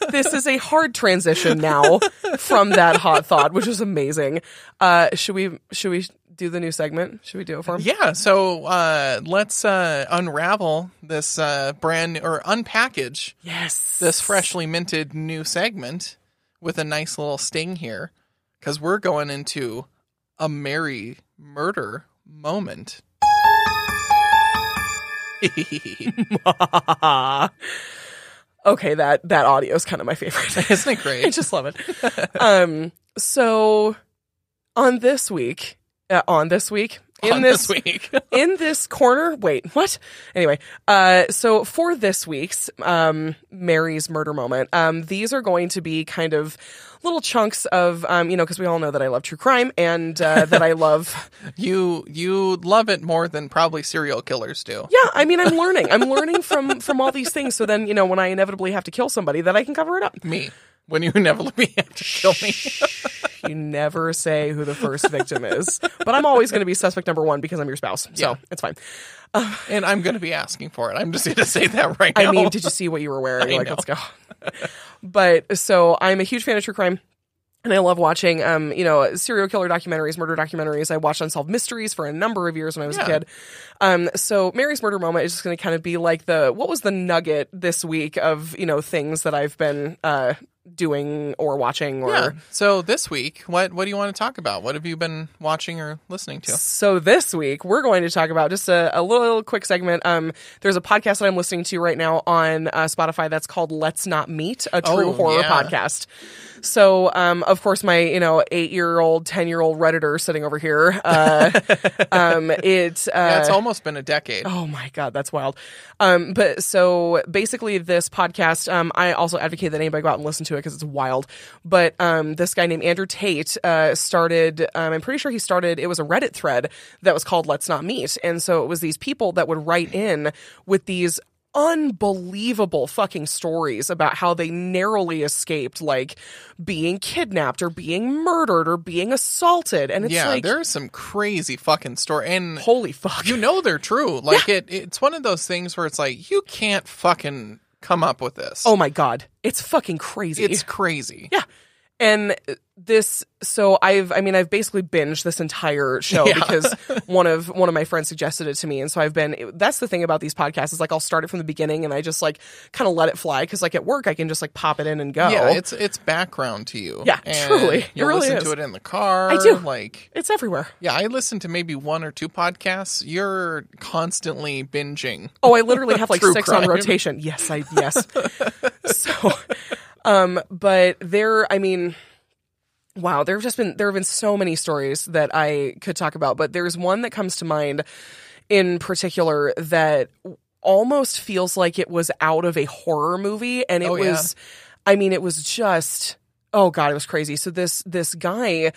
*laughs* this is a hard transition now from that hot thought, which is amazing. Uh should we should we do the new segment? Should we do it for him? yeah so uh let's uh unravel this uh brand new, or unpackage Yes. this freshly minted new segment with a nice little sting here because we're going into a merry murder moment *laughs* okay, that that audio is kind of my favorite. *laughs* isn't it great? I just love it. *laughs* Um, so on this week, uh, on this week, in on this, this week in this corner, wait, what? Anyway, uh, so for this week's um Mary's murder moment, um, these are going to be kind of little chunks of um, you know, because we all know that I love true crime and uh, that I love *laughs* You you love it more than probably serial killers do. Yeah, I mean, I'm learning. I'm learning from from all these things. So then, you know, when I inevitably have to kill somebody, that I can cover it up. Me. When you inevitably *laughs* have to kill me. You never say who the first victim is, but I'm always going to be suspect number one because I'm your spouse. So Yeah. it's fine. and I'm gonna be asking for it. I'm just gonna say that right now. I mean, did you see what you were wearing? I like, know. let's go. But so I'm a huge fan of true crime. And I love watching, um, you know, serial killer documentaries, murder documentaries. I watched Unsolved Mysteries for a number of years when I was a kid. Um, so Mary's Murder Moment is just going to kind of be like the what was the nugget this week of you know things that I've been uh, doing or watching or. Yeah. So this week, what what do you want to talk about? What have you been watching or listening to? So this week we're going to talk about just a, a little quick segment. Um, there's a podcast that I'm listening to right now on uh, Spotify that's called "Let's Not Meet," a true Oh, horror yeah. podcast. So, um, of course, my you know eight year old, ten year old redditor sitting over here. Uh, *laughs* um, it uh, Yeah, it's almost been a decade. Oh my god, that's wild. Um, but so basically, this podcast, um, I also advocate that anybody go out and listen to it because it's wild. But um, this guy named Andrew Tate uh, started. Um, I'm pretty sure he started. It was a Reddit thread that was called "Let's Not Meet," and so it was these people that would write in with these unbelievable fucking stories about how they narrowly escaped like being kidnapped or being murdered or being assaulted and it's yeah, like there's some crazy fucking story, and holy fuck you know they're true. *laughs* Like it, it's one of those things where it's like you can't fucking come up with this. oh my god it's fucking crazy it's crazy. Yeah. And this, so I've, I mean, I've basically binged this entire show Yeah. because *laughs* one of one of my friends suggested it to me, and so I've been. That's the thing about these podcasts is like I'll start it from the beginning and I just like kind of let it fly because like at work I can just like pop it in and go. Yeah, it's it's background to you. Yeah, And truly. You'll really listen is. to it in the car. I do. Like, it's everywhere. yeah, I listen to maybe one or two podcasts. You're constantly binging. Oh, I literally have like *laughs* six on rotation. Yes, I yes. *laughs* so, um, but there, I mean, wow, there have just been there have been so many stories that I could talk about, but there's one that comes to mind in particular that almost feels like it was out of a horror movie, and it Oh, yeah. was, I mean, it was just. Oh god, it was crazy. So this this guy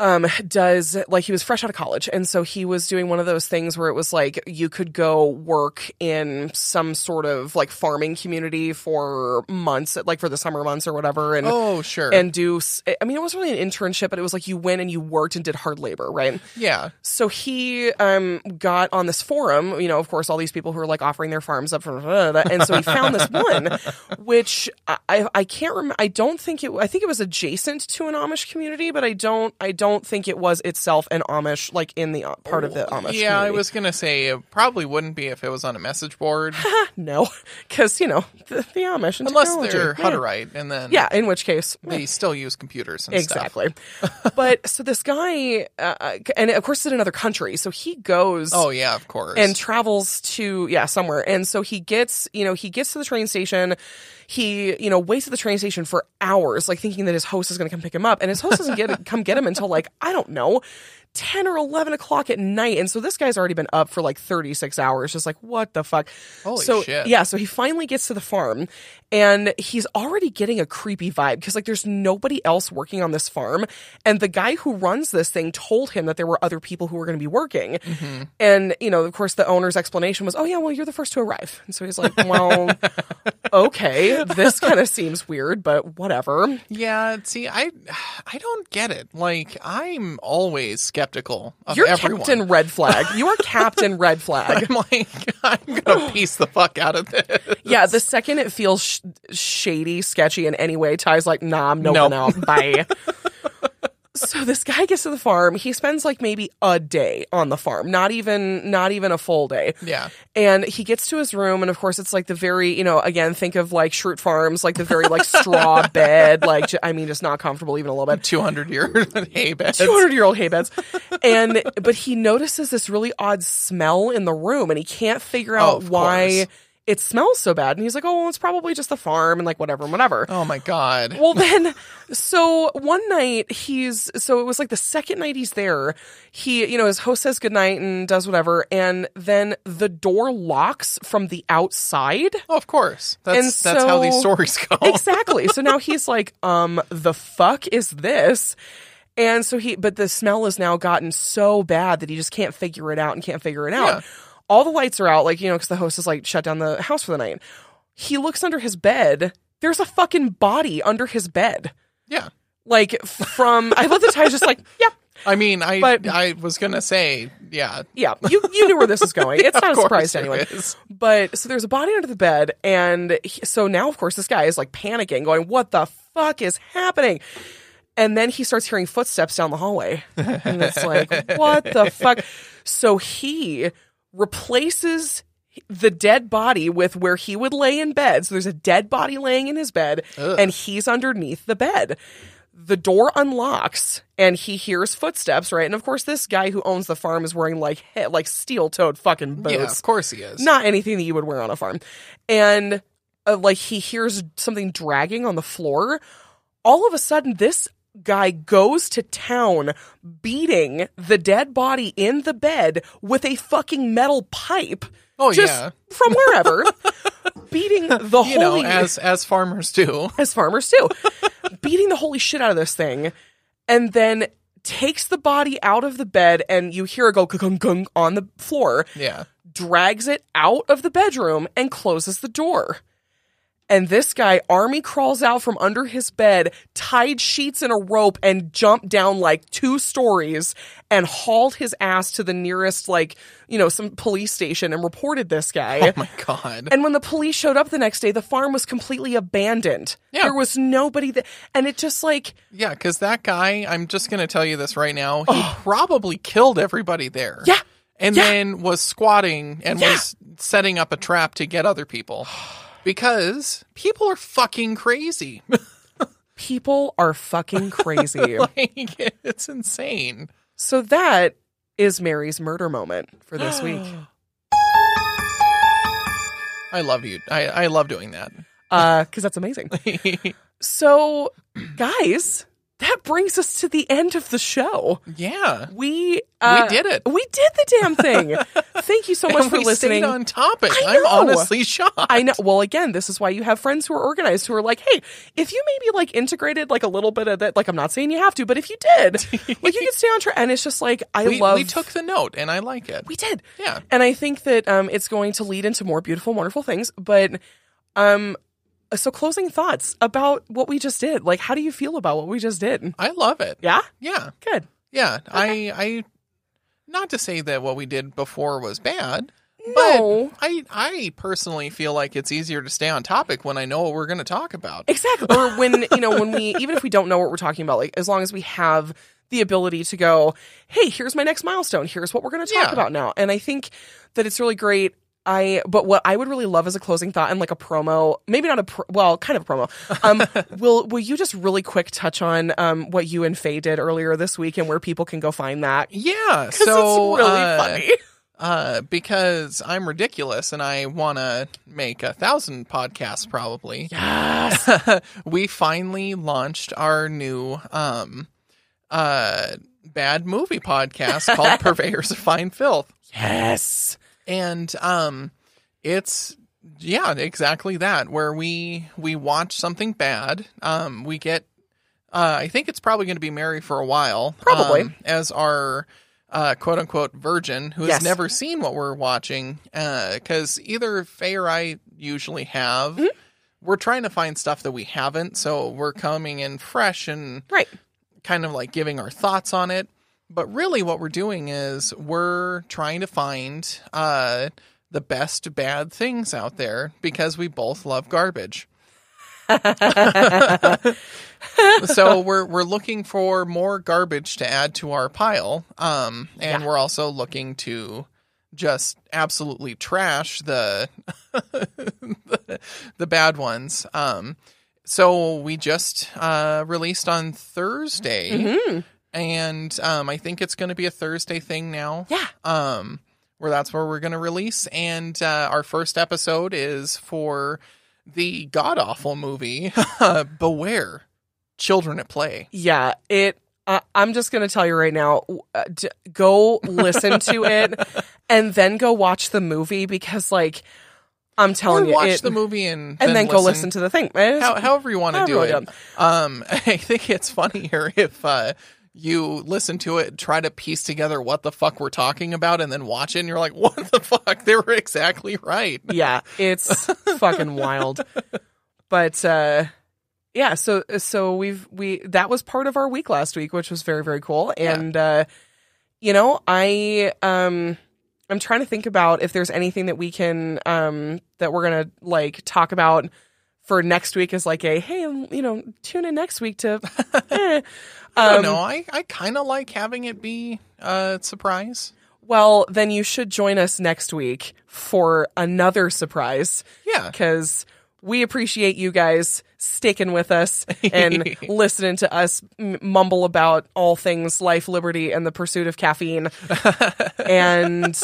um does like he was fresh out of college. And so he was doing one of those things where it was like you could go work in some sort of like farming community for months like for the summer months or whatever and Oh, sure. and do I mean it wasn't really an internship but it was like you went and you worked and did hard labor right? Yeah, so he um got on this forum you know of course all these people who are like offering their farms up for and so he found this *laughs* one which i i I can't remember i don't think it i think it was adjacent to an amish community but i don't i don't think it was itself an amish like in the uh, part of the amish yeah. I was gonna say it probably wouldn't be if it was on a message board, *laughs* no because you know the, the amish unless they're Yeah. Hutterite, and then yeah in which case they still use computers and stuff. exactly *laughs* but so this guy uh, and of course it's in another country so he goes Oh yeah, of course. and travels to yeah somewhere and so he gets you know he gets to the train station he you know waits at the train station for hours like thinking that his host is going to come pick him up. And his host doesn't get come get him until like i don't know 10 or 11 o'clock at night. And so this guy's already been up for like 36 hours just like what the fuck? Holy so shit. yeah so he finally gets to the farm and he's already getting a creepy vibe because like there's nobody else working on this farm and the guy who runs this thing told him that there were other people who were going to be working Mm-hmm. and you know of course the owner's explanation was oh yeah well you're the first to arrive and so he's like well *laughs* okay this kind of seems weird but whatever yeah, see, I I don't get it. Like I'm always skeptical of you're everyone. captain red flag you are captain red *laughs* flag I'm like, *laughs* I'm gonna peace the fuck out of this. yeah the second it feels sh- shady sketchy in any way ty's like nah i'm noping Nope. out bye *laughs* so this guy gets to the farm he spends like maybe a day on the farm not even not even a full day Yeah. and he gets to his room and of course it's like the very you know again think of like Schrute farms like the very like straw *laughs* bed like I mean just not comfortable even a little bit 200 year old *laughs* hay beds. 200 year old hay beds and but he notices this really odd smell in the room and he can't figure oh, out of why course. It smells so bad and he's like oh well, it's probably just the farm and like whatever and whatever Oh my god. well then so one night he's so it was like the second night he's there he you know his host says goodnight and does whatever and then the door locks from the outside Oh, of course. That's And that's how these stories go. *laughs* exactly so now he's like um the fuck is this and so he but the smell has now gotten so bad that he just can't figure it out and can't figure it out Yeah. All the lights are out like you know because the host has like shut down the house for the night he looks under his bed there's a fucking body under his bed Yeah. like from I love the tie just like *laughs* yeah I mean, I But- I was gonna say, yeah. yeah you you knew where this is going *laughs* it's not a surprise to anyone is. but so there's a body under the bed and he, so now of course this guy is like panicking going what the fuck is happening And then he starts hearing footsteps down the hallway. And it's like, *laughs* what the fuck? So he replaces the dead body with where he would lay in bed. So there's a dead body laying in his bed, Ugh. and he's underneath the bed. The door unlocks and he hears footsteps, right? And of course, this guy who owns the farm is wearing like like steel toed fucking boots Yeah, of course he is. not anything that you would wear on a farm. And uh, like he hears something dragging on the floor. All of a sudden, this guy goes to town beating the dead body in the bed with a fucking metal pipe. Oh, just yeah. from wherever, *laughs* beating the you know, as as farmers do. as farmers do, beating the holy shit out of this thing, and then takes the body out of the bed, and you hear a go gung gung on the floor Yeah. drags it out of the bedroom and closes the door. And this guy, Army, crawls out from under his bed, tied sheets in a rope, and jumped down like two stories and hauled his ass to the nearest, like, you know, some police station and reported this guy. Oh my god. And when the police showed up the next day, the farm was completely abandoned. Yeah. There was nobody there. And it just like, yeah, because that guy, I'm just gonna tell you this right now, he probably killed everybody there. yeah, and Yeah. then was squatting and Yeah. was setting up a trap to get other people. *sighs* Because people are fucking crazy. *laughs* people are fucking crazy. *laughs* like, it's insane. so that is Mary's murder moment for this *gasps* week. I love you. I, I love doing that. uh because that's amazing *laughs* so guys that brings us to the end of the show yeah. we uh, we did it. we did the damn *laughs* thing thank you so much for listening on topic. I I'm honestly shocked. I know. Well, again, this is why you have friends who are organized who are like, "Hey, if you maybe like integrated like a little bit of that, like I'm not saying you have to, but if you did, *laughs* like you can stay on track." And it's just like I we, love. we took the note and I like it. we did. Yeah. And I think that um, it's going to lead into more beautiful, wonderful things. But um, so closing thoughts about what we just did. Like, how do you feel about what we just did? I love it. Yeah, Yeah. good. Yeah. I I not to say that what we did before was bad. No, But I I personally feel like it's easier to stay on topic when I know what we're going to talk about. exactly. or when you know when we *laughs* even if we don't know what we're talking about, like as long as we have the ability to go, hey, here's my next milestone. Here's what we're going to talk Yeah. about now. And I think that it's really great. I but what I would really love as a closing thought and like a promo, maybe not a pro, well, kind of a promo. Um, *laughs* will will you just really quick touch on um what you and Faye did earlier this week and where people can go find that? Yeah, So it's really uh, funny. uh, because I'm ridiculous and I want to make a thousand podcasts probably. Yes. *laughs* we finally launched our new um uh bad movie podcast called *laughs* Purveyors of Fine Filth. yes. And um it's yeah, exactly that where we we watch something bad. Um we get uh I think it's probably going to be Mary for a while. Probably. um, as our uh, quote unquote virgin who has Yes. never seen what we're watching because either Faye or I usually have. Mm-hmm. We're trying to find stuff that we haven't, so we're coming in fresh and Right. kind of like giving our thoughts on it. But really, what we're doing is we're trying to find uh, the best bad things out there because we both love garbage. *laughs* so we're we're looking for more garbage to add to our pile, um, and Yeah. we're also looking to just absolutely trash the the, *laughs* the bad ones. Um, so we just uh, released on Thursday, Mm-hmm. And um, I think it's going to be a Thursday thing now. Yeah. Um, where that's where we're going to release, and uh, our first episode is for the god awful movie *laughs* Beware, Children at Play. Yeah, it. Uh, I'm just gonna tell you right now. Uh, d- go listen to *laughs* it, and then go watch the movie because, like, I'm Or telling you, watch it, the movie and and then go listen to the thing. How, however you want to do it. Um, *laughs* I think it's funnier if uh, you listen to it, try to piece together what the fuck we're talking about, and then watch it, and you're like, *laughs* "What the fuck? They were exactly right." yeah, it's *laughs* fucking wild. But uh, yeah, so so we've we that was part of our week last week, which was very very cool. Yeah. And uh, you know, I um. I'm trying to think about if there's anything that we can um that we're gonna like talk about for next week is like a hey, you know, tune in next week to. *laughs* eh. I don't Um, know. I, I kind of like having it be a surprise. Well, then you should join us next week for another surprise Yeah. because we appreciate you guys sticking with us *laughs* and listening to us mumble about all things life, liberty, and the pursuit of caffeine *laughs* and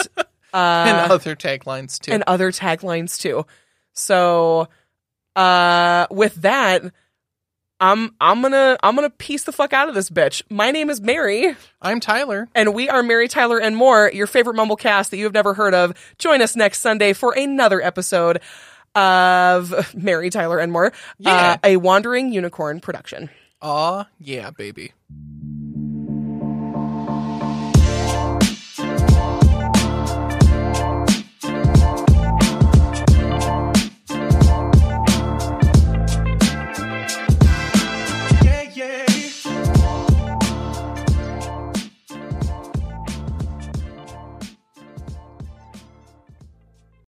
and other taglines too. Uh, and other taglines too. So, uh, with that, I'm I'm gonna I'm gonna peace the fuck out of this bitch. My name is Mary. I'm Tyler. And we are Mary Tyler and more, your favorite Mumblecast that you have never heard of. Join us next Sunday for another episode of Mary Tyler and more, Yeah. uh, a Wandering Unicorn production. Aw, yeah, baby.